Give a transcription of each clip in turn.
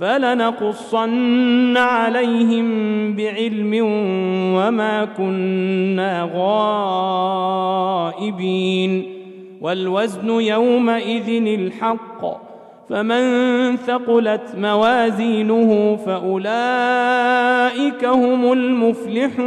فلنقصن عليهم بعلم وما كنا غائبين. والوزن يومئذ الحق فمن ثقلت موازينه فأولئك هم المفلحون.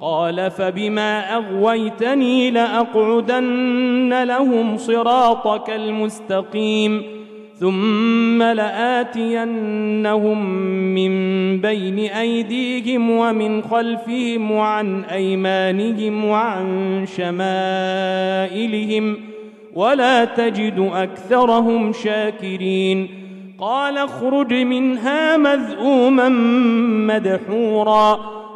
قال فبما أغويتني لأقعدن لهم صراطك المستقيم ثم لآتينهم من بين أيديهم ومن خلفهم وعن أيمانهم وعن شمائلهم ولا تجد أكثرهم شاكرين قال اخرج منها مذءوما مدحورا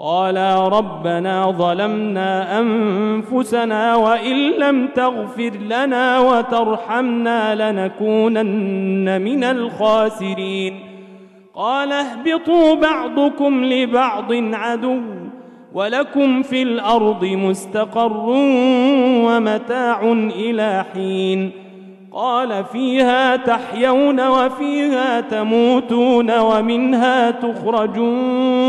قالا ربنا ظلمنا أنفسنا وإن لم تغفر لنا وترحمنا لنكونن من الخاسرين. قال اهبطوا بعضكم لبعض عدو ولكم في الأرض مستقر ومتاع إلى حين. قال فيها تحيون وفيها تموتون ومنها تخرجون.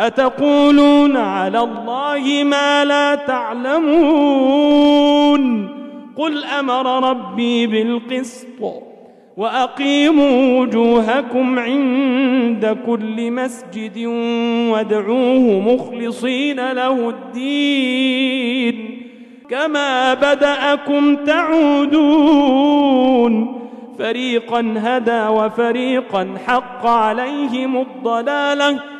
أتقولون على الله ما لا تعلمون؟ قل أمر ربي بالقسط وأقيموا وجوهكم عند كل مسجد وادعوه مخلصين له الدين. كما بدأكم تعودون. فريقا هدى وفريقا حق عليهم الضلالة.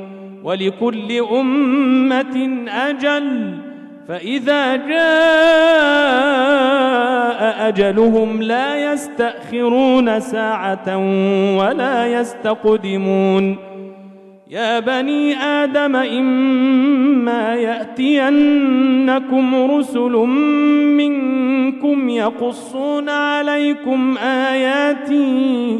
ولكل أمة أجل فإذا جاء أجلهم لا يستأخرون ساعة ولا يستقدمون. يا بني آدم إما يأتينكم رسل منكم يقصون عليكم آياتي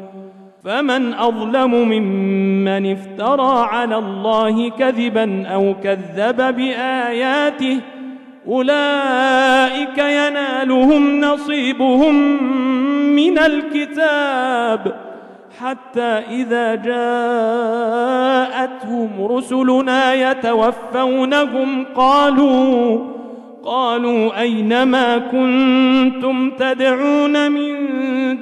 فمن أظلم ممن افترى على الله كذبا أو كذب بآياته أولئك ينالهم نصيبهم من الكتاب. حتى إذا جاءتهم رسلنا يتوفونهم قالوا قالوا أينما كنتم تدعون من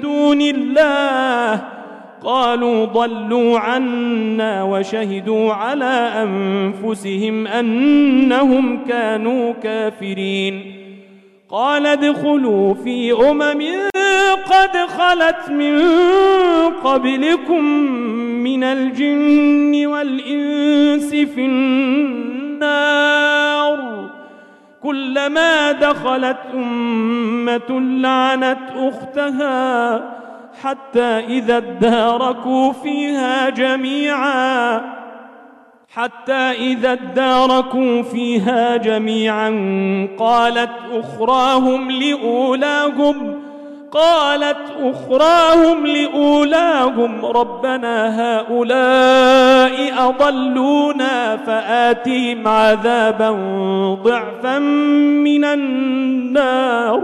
دون الله؟ قالوا ضلوا عنا وشهدوا على أنفسهم أنهم كانوا كافرين. قال ادخلوا في أمم قد خلت من قبلكم من الجن والإنس في النار. كلما دخلت أمة لعنت أختها حتى إذا اداركوا فيها جميعا حتى إذا اداركوا فيها جميعا قالت أخراهم لأولاهم قالت أخراهم لأولاهم ربنا هؤلاء أضلونا فآتهم عذابا ضعفا من النار.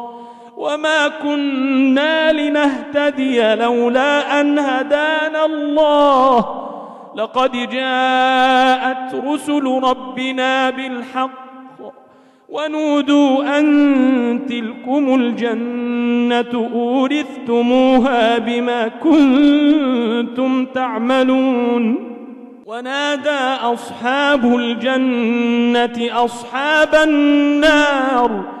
وما كنا لنهتدي لولا أن هدانا الله. لقد جاءت رسل ربنا بالحق ونودوا أن تلكم الجنة أورثتموها بما كنتم تعملون. ونادى أصحاب الجنة أصحاب النار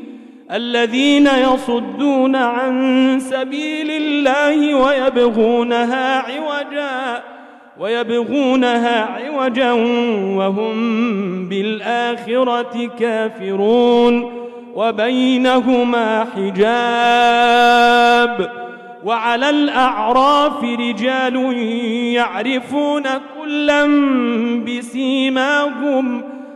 الذين يصدون عن سبيل الله ويبغونها عوجا ويبغونها عوجا وهم بالآخرة كافرون. وبينهما حجاب. وعلى الأعراف رجال يعرفون كلا بسيماهم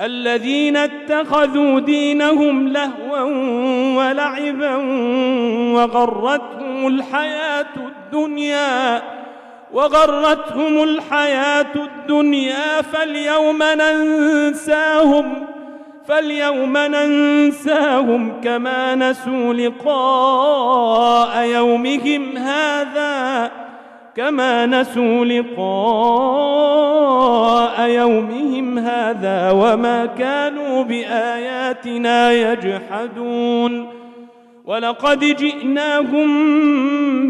الذين اتخذوا دينهم لهوا ولعبا وغرتهم الحياة الدنيا وغرتهم الحياة الدنيا فاليوم ننساهم فاليوم ننساهم كما نسوا لقاء يومهم هذا. كما نسوا لقاء يومهم هذا وما كانوا بآياتنا يجحدون. ولقد جئناهم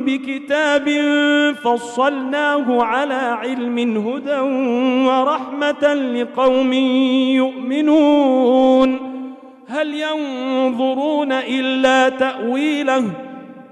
بكتاب فصلناه على علم هدى ورحمة لقوم يؤمنون. هل ينظرون إلا تأويله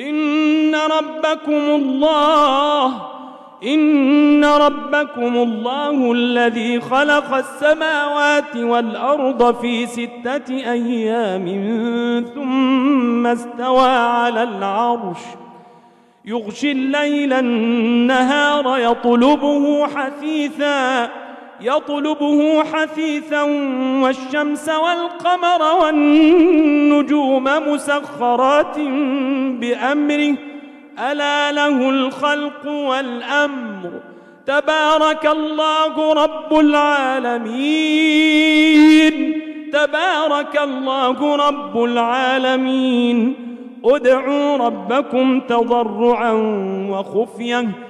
إن ربكم الله إن ربكم الله الذي خلق السماوات والأرض في ستة أيام ثم استوى على العرش. يغشي الليل النهار يطلبه حثيثا. يطلبه حثيثا والشمس والقمر والنجوم مسخرات بأمره. ألا له الخلق والأمر. تبارك الله رب العالمين. تبارك الله رب العالمين. ادعوا ربكم تضرعا وخفية.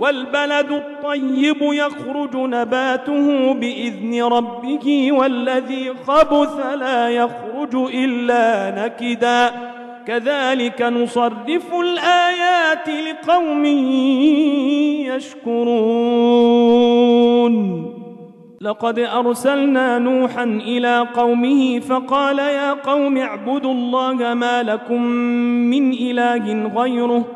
والبلد الطيب يخرج نباته بإذن ربه والذي خبث لا يخرج إلا نكدا. كذلك نصرف الآيات لقوم يشكرون. لقد أرسلنا نوحا إلى قومه فقال يا قوم اعبدوا الله ما لكم من إله غيره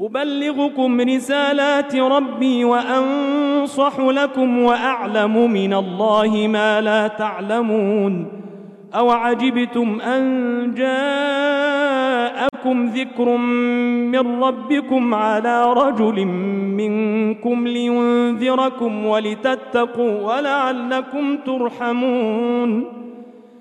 أبلغكم رسالات ربي وأنصح لكم وأعلم من الله ما لا تعلمون أو عجبتم أن جاءكم ذكر من ربكم على رجل منكم لينذركم ولتتقوا ولعلكم ترحمون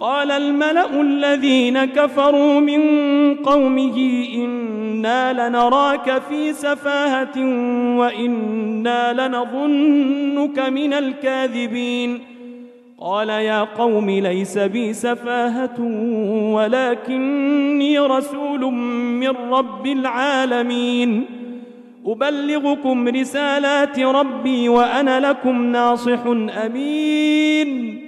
قال الملأ الذين كفروا من قومه إنا لنراك في سفاهة وإنا لنظنك من الكاذبين. قال يا قوم ليس بي سفاهة ولكني رسول من رب العالمين. أبلغكم رسالات ربي وأنا لكم ناصح أمين.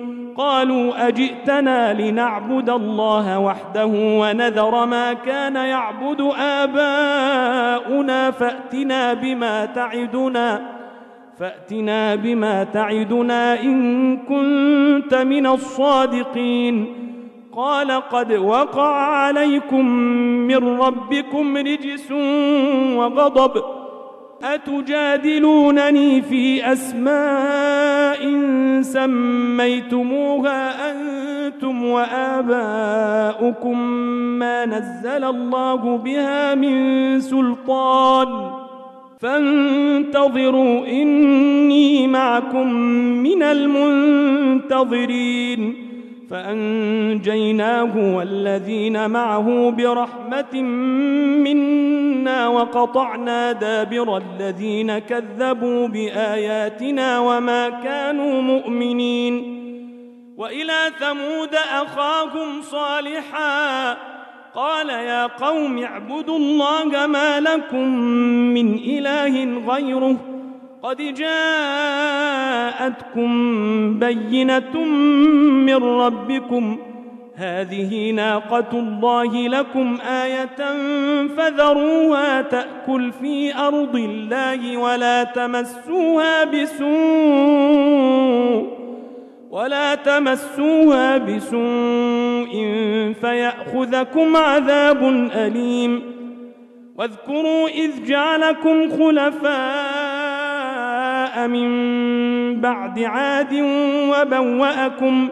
قالوا أجئتنا لنعبد الله وحده ونذر ما كان يعبد آباؤنا فأتنا بما تعدنا فأتنا بما تعدنا إن كنت من الصادقين. قال قد وقع عليكم من ربكم رجس وغضب أتجادلونني في أسماء سميتموها أنتم وآباؤكم ما نزل الله بها من سلطان فانتظروا إني معكم من المنتظرين فأنجيناه والذين معه برحمة منا وقطعنا دابر الذين كذبوا بآياتنا وما كانوا مؤمنين وإلى ثمود أخاهم صالحا قال يا قوم اعبدوا الله ما لكم من إله غيره قد جاءتكم بينة من ربكم هذه ناقة الله لكم آية فذروها تأكل في أرض الله ولا تمسوها بسوء ولا تمسوها بسوء فيأخذكم عذاب أليم واذكروا إذ جعلكم خلفاء من بعد عاد وبوأكم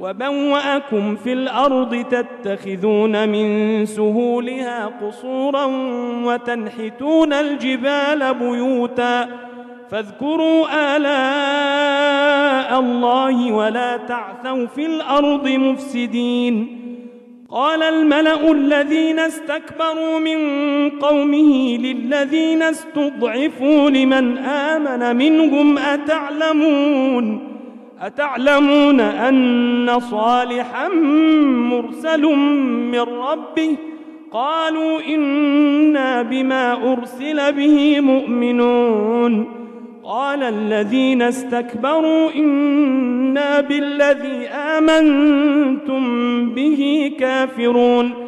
وبوأكم في الأرض تتخذون من سهولها قصورا وتنحتون الجبال بيوتا فاذكروا آلاء الله ولا تعثوا في الأرض مفسدين. قال الملأ الذين استكبروا من قومه للذين استضعفوا لمن آمن منهم أتعلمون؟ أتعلمون أن صالحا مرسل من ربه؟ قالوا إنا بما أرسل به مؤمنون. قال الذين استكبروا إنا بالذي آمنتم به كافرون.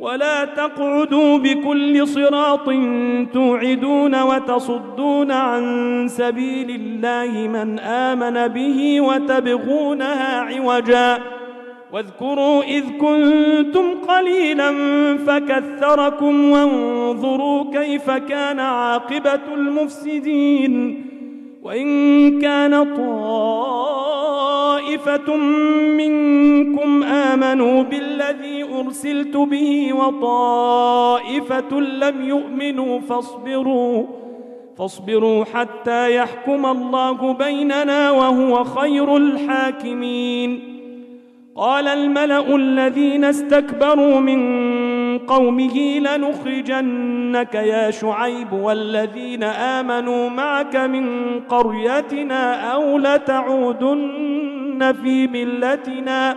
ولا تقعدوا بكل صراط توعدون وتصدون عن سبيل الله من آمن به وتبغونها عوجا. واذكروا إذ كنتم قليلا فكثركم وانظروا كيف كان عاقبة المفسدين. وإن كان طائفة منكم آمنوا بالذي أرسلت به وطائفة لم يؤمنوا فاصبروا فاصبروا حتى يحكم الله بيننا وهو خير الحاكمين. قال الملأ الذين استكبروا من قومه لنخرجنك يا شعيب والذين آمنوا معك من قريتنا أو لتعودن في ملتنا.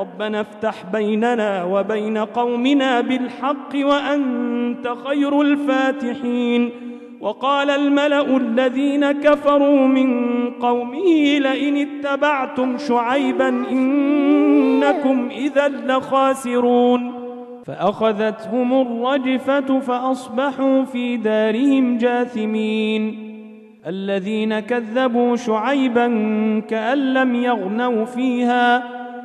ربنا افتح بيننا وبين قومنا بالحق وأنت خير الفاتحين. وقال الملأ الذين كفروا من قومه لئن اتبعتم شعيبا إنكم إذا لخاسرون. فأخذتهم الرجفة فأصبحوا في دارهم جاثمين. الذين كذبوا شعيبا كأن لم يغنوا فيها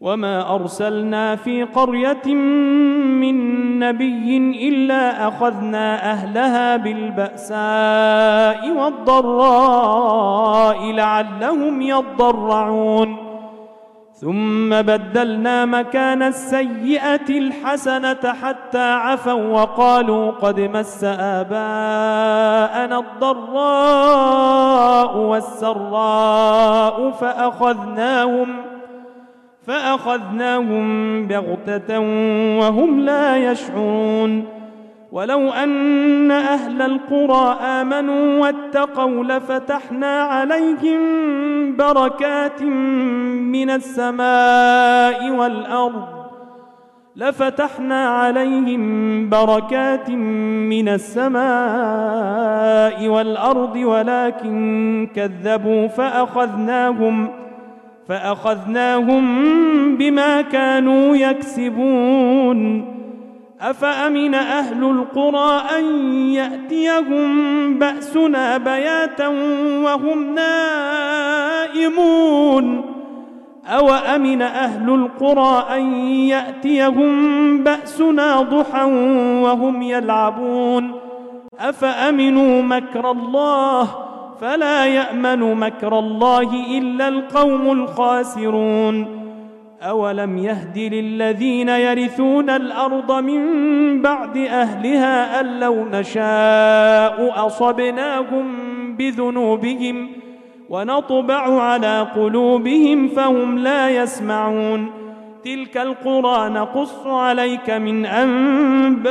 وما أرسلنا في قرية من نبي إلا أخذنا أهلها بالبأساء والضراء لعلهم يضرعون ثم بدلنا مكان السيئة الحسنة حتى عفوا وقالوا قد مس آباءنا الضراء والسراء فأخذناهم فأخذناهم بغتة وهم لا يشعرون. ولو أن أهل القرى آمنوا واتقوا لفتحنا عليهم بركات من السماء والأرض. لفتحنا عليهم بركات من السماء والأرض ولكن كذبوا فأخذناهم فأخذناهم بما كانوا يكسبون. أفأمن أهل القرى أن يأتيهم بأسنا بياتا وهم نائمون؟ أو أمن أهل القرى أن يأتيهم بأسنا ضحى وهم يلعبون؟ أفأمنوا مكر الله فلا يأمن مكر الله إلا القوم الخاسرون. أولم يهد للذين يرثون الأرض من بعد أهلها أن لو نشاء أصبناهم بذنوبهم ونطبع على قلوبهم فهم لا يسمعون. تلك القرى نقص عليك من أنبائها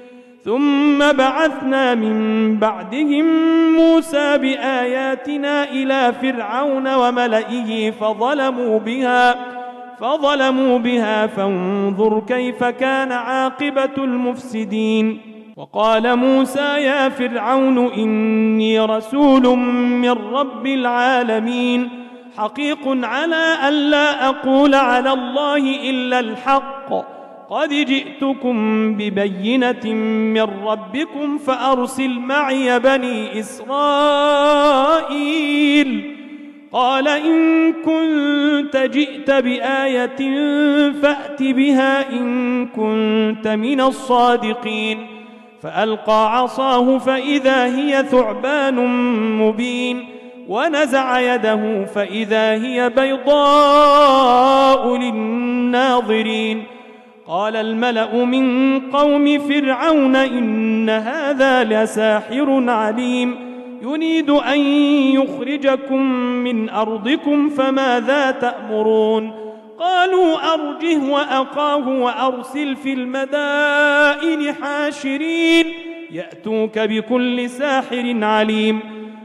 ثم بعثنا من بعدهم موسى بآياتنا إلى فرعون وملئه فظلموا بها فظلموا بها فانظر كيف كان عاقبة المفسدين. وقال موسى يا فرعون إني رسول من رب العالمين حقيق على ألا أقول على الله إلا الحق قد جئتكم ببينة من ربكم فأرسل معي بني إسرائيل. قال إن كنت جئت بآية فأت بها إن كنت من الصادقين. فألقى عصاه فإذا هي ثعبان مبين. ونزع يده فإذا هي بيضاء للناظرين. قال الملأ من قوم فرعون إن هذا لساحر عليم. يريد أن يخرجكم من أرضكم فماذا تأمرون؟ قالوا أرجه وأقاه وأرسل في المدائن حاشرين. يأتوك بكل ساحر عليم.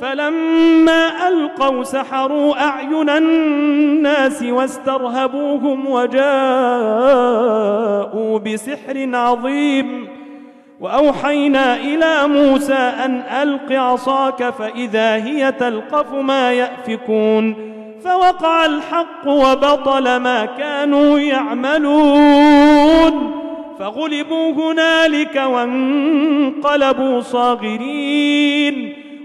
فلما ألقوا سحروا أعين الناس واسترهبوهم وجاءوا بسحر عظيم. وأوحينا إلى موسى أن ألق عصاك فإذا هي تلقف ما يأفكون. فوقع الحق وبطل ما كانوا يعملون. فغلبوا هنالك وانقلبوا صاغرين.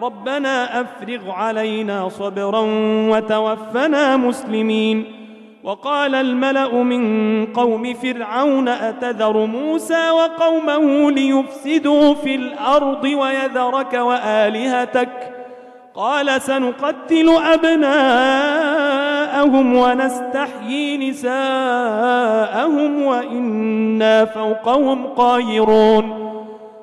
ربنا أفرغ علينا صبرا وتوفنا مسلمين. وقال الملأ من قوم فرعون أتذر موسى وقومه ليفسدوا في الأرض ويذرك وآلهتك؟ قال سنقتل أبناءهم ونستحيي نساءهم وإنا فوقهم قاهرون.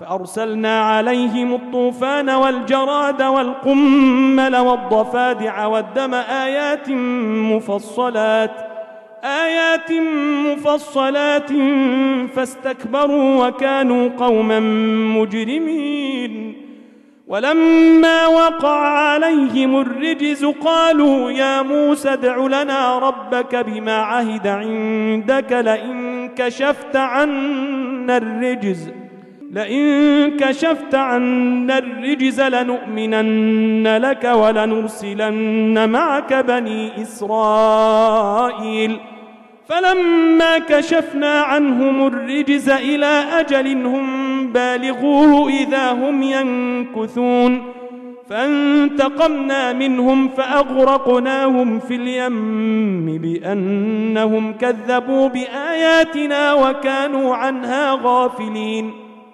فأرسلنا عليهم الطوفان والجراد والقمل والضفادع والدم آيات مفصلات آيات مفصلات فاستكبروا وكانوا قوما مجرمين. ولما وقع عليهم الرجز قالوا يا موسى ادع لنا ربك بما عهد عندك لئن كشفت عنا الرجز. لئن كشفت عنا الرجز لنؤمنن لك ولنرسلن معك بني إسرائيل. فلما كشفنا عنهم الرجز إلى أجل هم بالغوه إذا هم ينكثون. فانتقمنا منهم فأغرقناهم في اليم بأنهم كذبوا بآياتنا وكانوا عنها غافلين.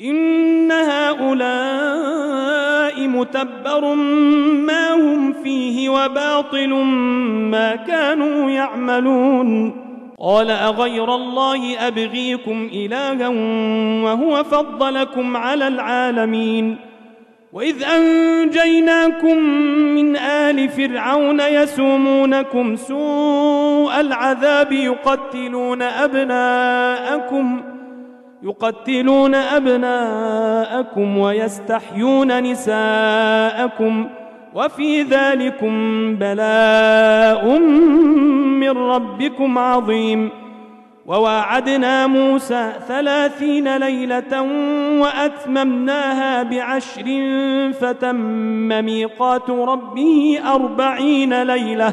إن هؤلاء متبر ما هم فيه وباطل ما كانوا يعملون. قال أغير الله أبغيكم إلها وهو فضلكم على العالمين. وإذ أنجيناكم من آل فرعون يسومونكم سوء العذاب يقتلون أبناءكم يقتلون أبناءكم ويستحيون نساءكم وفي ذلكم بلاء من ربكم عظيم. وواعدنا موسى ثلاثين ليلة وأتممناها بعشر فتم ميقات ربه أربعين ليلة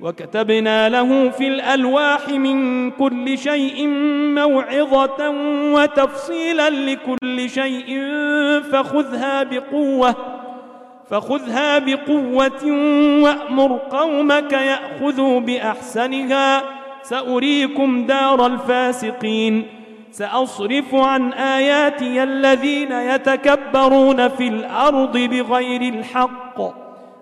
وكتبنا له في الألواح من كل شيء موعظة وتفصيلا لكل شيء فخذها بقوة فخذها بقوة وأمر قومك يأخذوا بأحسنها. سأريكم دار الفاسقين. سأصرف عن آياتي الذين يتكبرون في الأرض بغير الحق.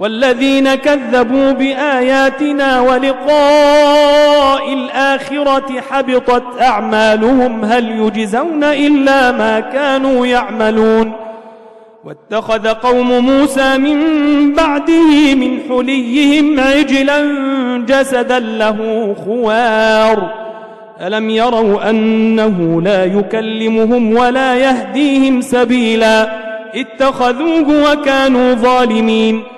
والذين كذبوا بآياتنا ولقاء الآخرة حبطت أعمالهم هل يجزون إلا ما كانوا يعملون واتخذ قوم موسى من بعده من حليهم عجلا جسدا له خوار. ألم يروا أنه لا يكلمهم ولا يهديهم سبيلا؟ اتخذوه وكانوا ظالمين.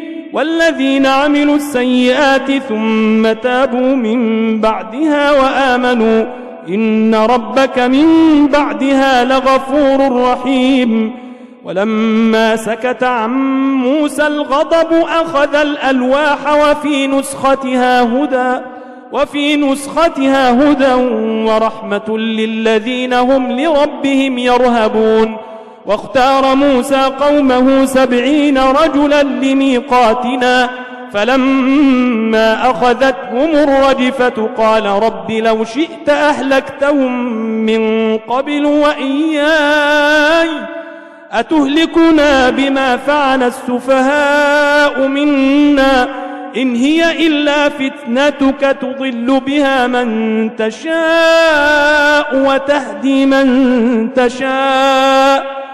والذين عملوا السيئات ثم تابوا من بعدها وآمنوا إن ربك من بعدها لغفور رحيم. ولما سكت عن موسى الغضب أخذ الألواح وفي نسختها هدى وفي نسختها هدى ورحمة للذين هم لربهم يرهبون. واختار موسى قومه سبعين رجلا لميقاتنا فلما أخذتهم الرجفة قال رب لو شئت أهلكتهم من قبل وإياي أتهلكنا بما فعل السفهاء منا؟ إن هي إلا فتنتك تضل بها من تشاء وتهدي من تشاء.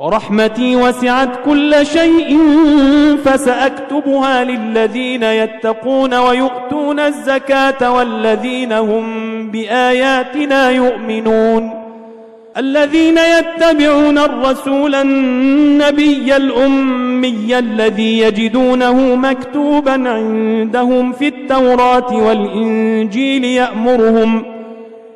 ورحمتي وسعت كل شيء فسأكتبها للذين يتقون ويؤتون الزكاة والذين هم بآياتنا يؤمنون. الذين يتبعون الرسول النبي الأمي الذي يجدونه مكتوبا عندهم في التوراة والإنجيل يأمرهم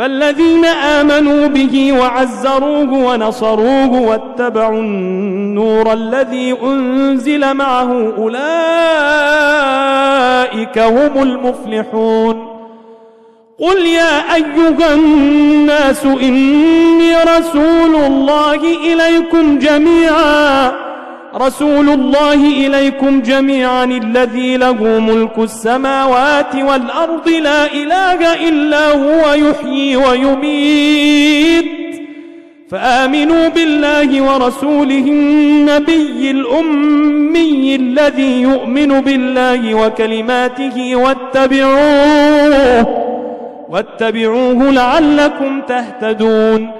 فالذين آمنوا به وعزروه ونصروه واتبعوا النور الذي أنزل معه أولئك هم المفلحون. قل يا أيها الناس إني رسول الله إليكم جميعا. رسول الله إليكم جميعا الذي له ملك السماوات والأرض لا إله إلا هو يحيي ويميت. فآمنوا بالله ورسوله النبي الأمي الذي يؤمن بالله وكلماته واتبعوه واتبعوه لعلكم تهتدون.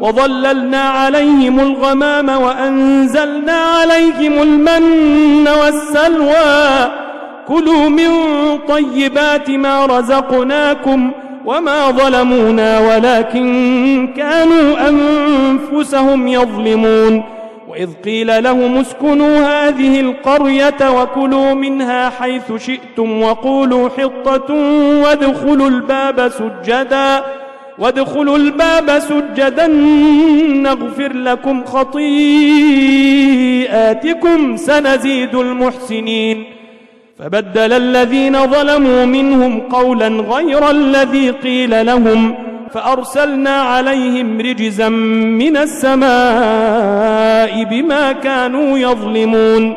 وظللنا عليهم الغمام وأنزلنا عليهم المن والسلوى. كلوا من طيبات ما رزقناكم وما ظلمونا ولكن كانوا أنفسهم يظلمون. وإذ قيل لهم اسكنوا هذه القرية وكلوا منها حيث شئتم وقولوا حطة وادخلوا الباب سجدا. وادخلوا الباب سجدا نغفر لكم خطيئاتكم سنزيد المحسنين. فبدل الذين ظلموا منهم قولا غير الذي قيل لهم فأرسلنا عليهم رجزا من السماء بما كانوا يظلمون.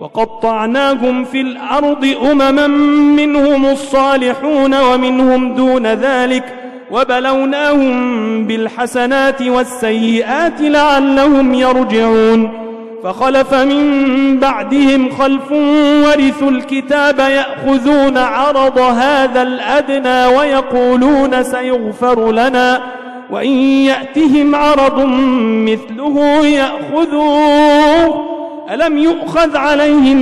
وقطعناهم في الأرض أمما منهم الصالحون ومنهم دون ذلك وبلوناهم بالحسنات والسيئات لعلهم يرجعون فخلف من بعدهم خلف ورثوا الكتاب يأخذون عرض هذا الأدنى ويقولون سيغفر لنا وإن يأتهم عرض مثله يأخذوه ألم يؤخذ عليهم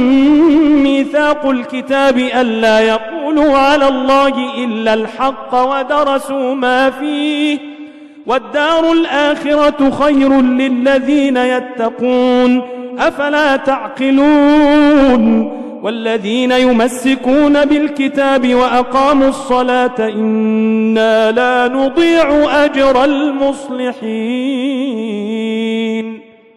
ميثاق الكتاب ألا يقولوا على الله إلا الحق ودرسوا ما فيه والدار الآخرة خير للذين يتقون أفلا تعقلون والذين يمسكون بالكتاب وأقاموا الصلاة إنا لا نضيع أجر المصلحين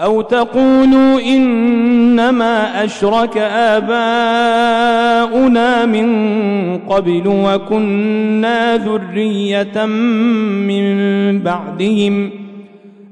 أو تقولوا إنما أشرك آباؤنا من قبل وكنا ذرية من بعدهم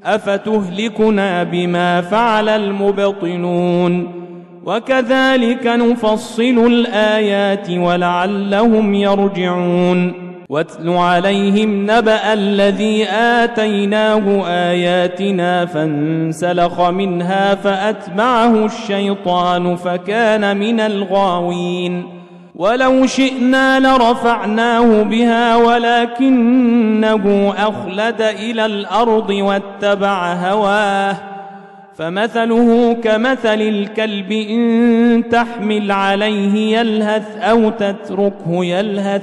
أفتهلكنا بما فعل المبطنون وكذلك نفصل الآيات ولعلهم يرجعون واتل عليهم نبأ الذي آتيناه آياتنا فانسلخ منها فأتبعه الشيطان فكان من الغاوين. ولو شئنا لرفعناه بها ولكنه أخلد إلى الأرض واتبع هواه. فمثله كمثل الكلب إن تحمل عليه يلهث أو تتركه يلهث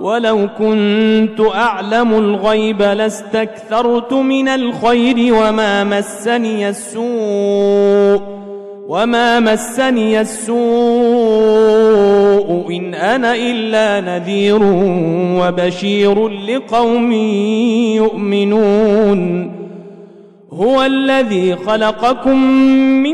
ولو كنت أعلم الغيب لاستكثرت من الخير وما مسني السوء وما مسني السوء إن أنا إلا نذير وبشير لقوم يؤمنون. هو الذي خلقكم من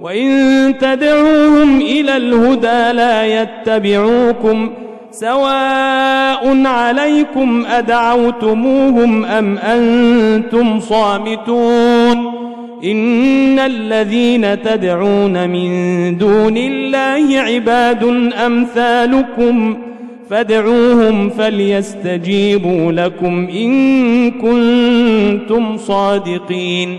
وإن تدعوهم إلى الهدى لا يتبعوكم سواء عليكم أدعوتموهم أم أنتم صامتون إن الذين تدعون من دون الله عباد أمثالكم فادعوهم فليستجيبوا لكم إن كنتم صادقين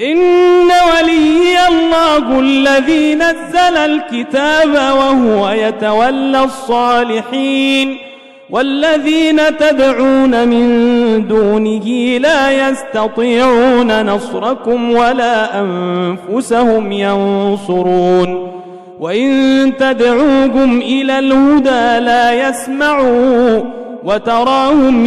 إن ولي الله الذي نزل الكتاب وهو يتولى الصالحين والذين تدعون من دونه لا يستطيعون نصركم ولا أنفسهم ينصرون وإن تدعوهم إلى الهدى لا يسمعوا وتراهم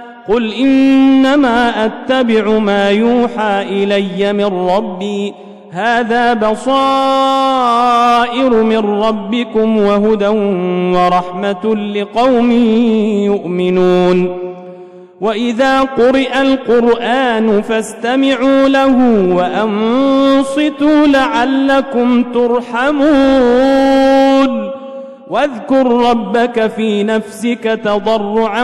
قل إنما أتبع ما يوحى إلي من ربي هذا بصائر من ربكم وهدى ورحمة لقوم يؤمنون وإذا قرئ القرآن فاستمعوا له وأنصتوا لعلكم ترحمون واذكر ربك في نفسك تضرعا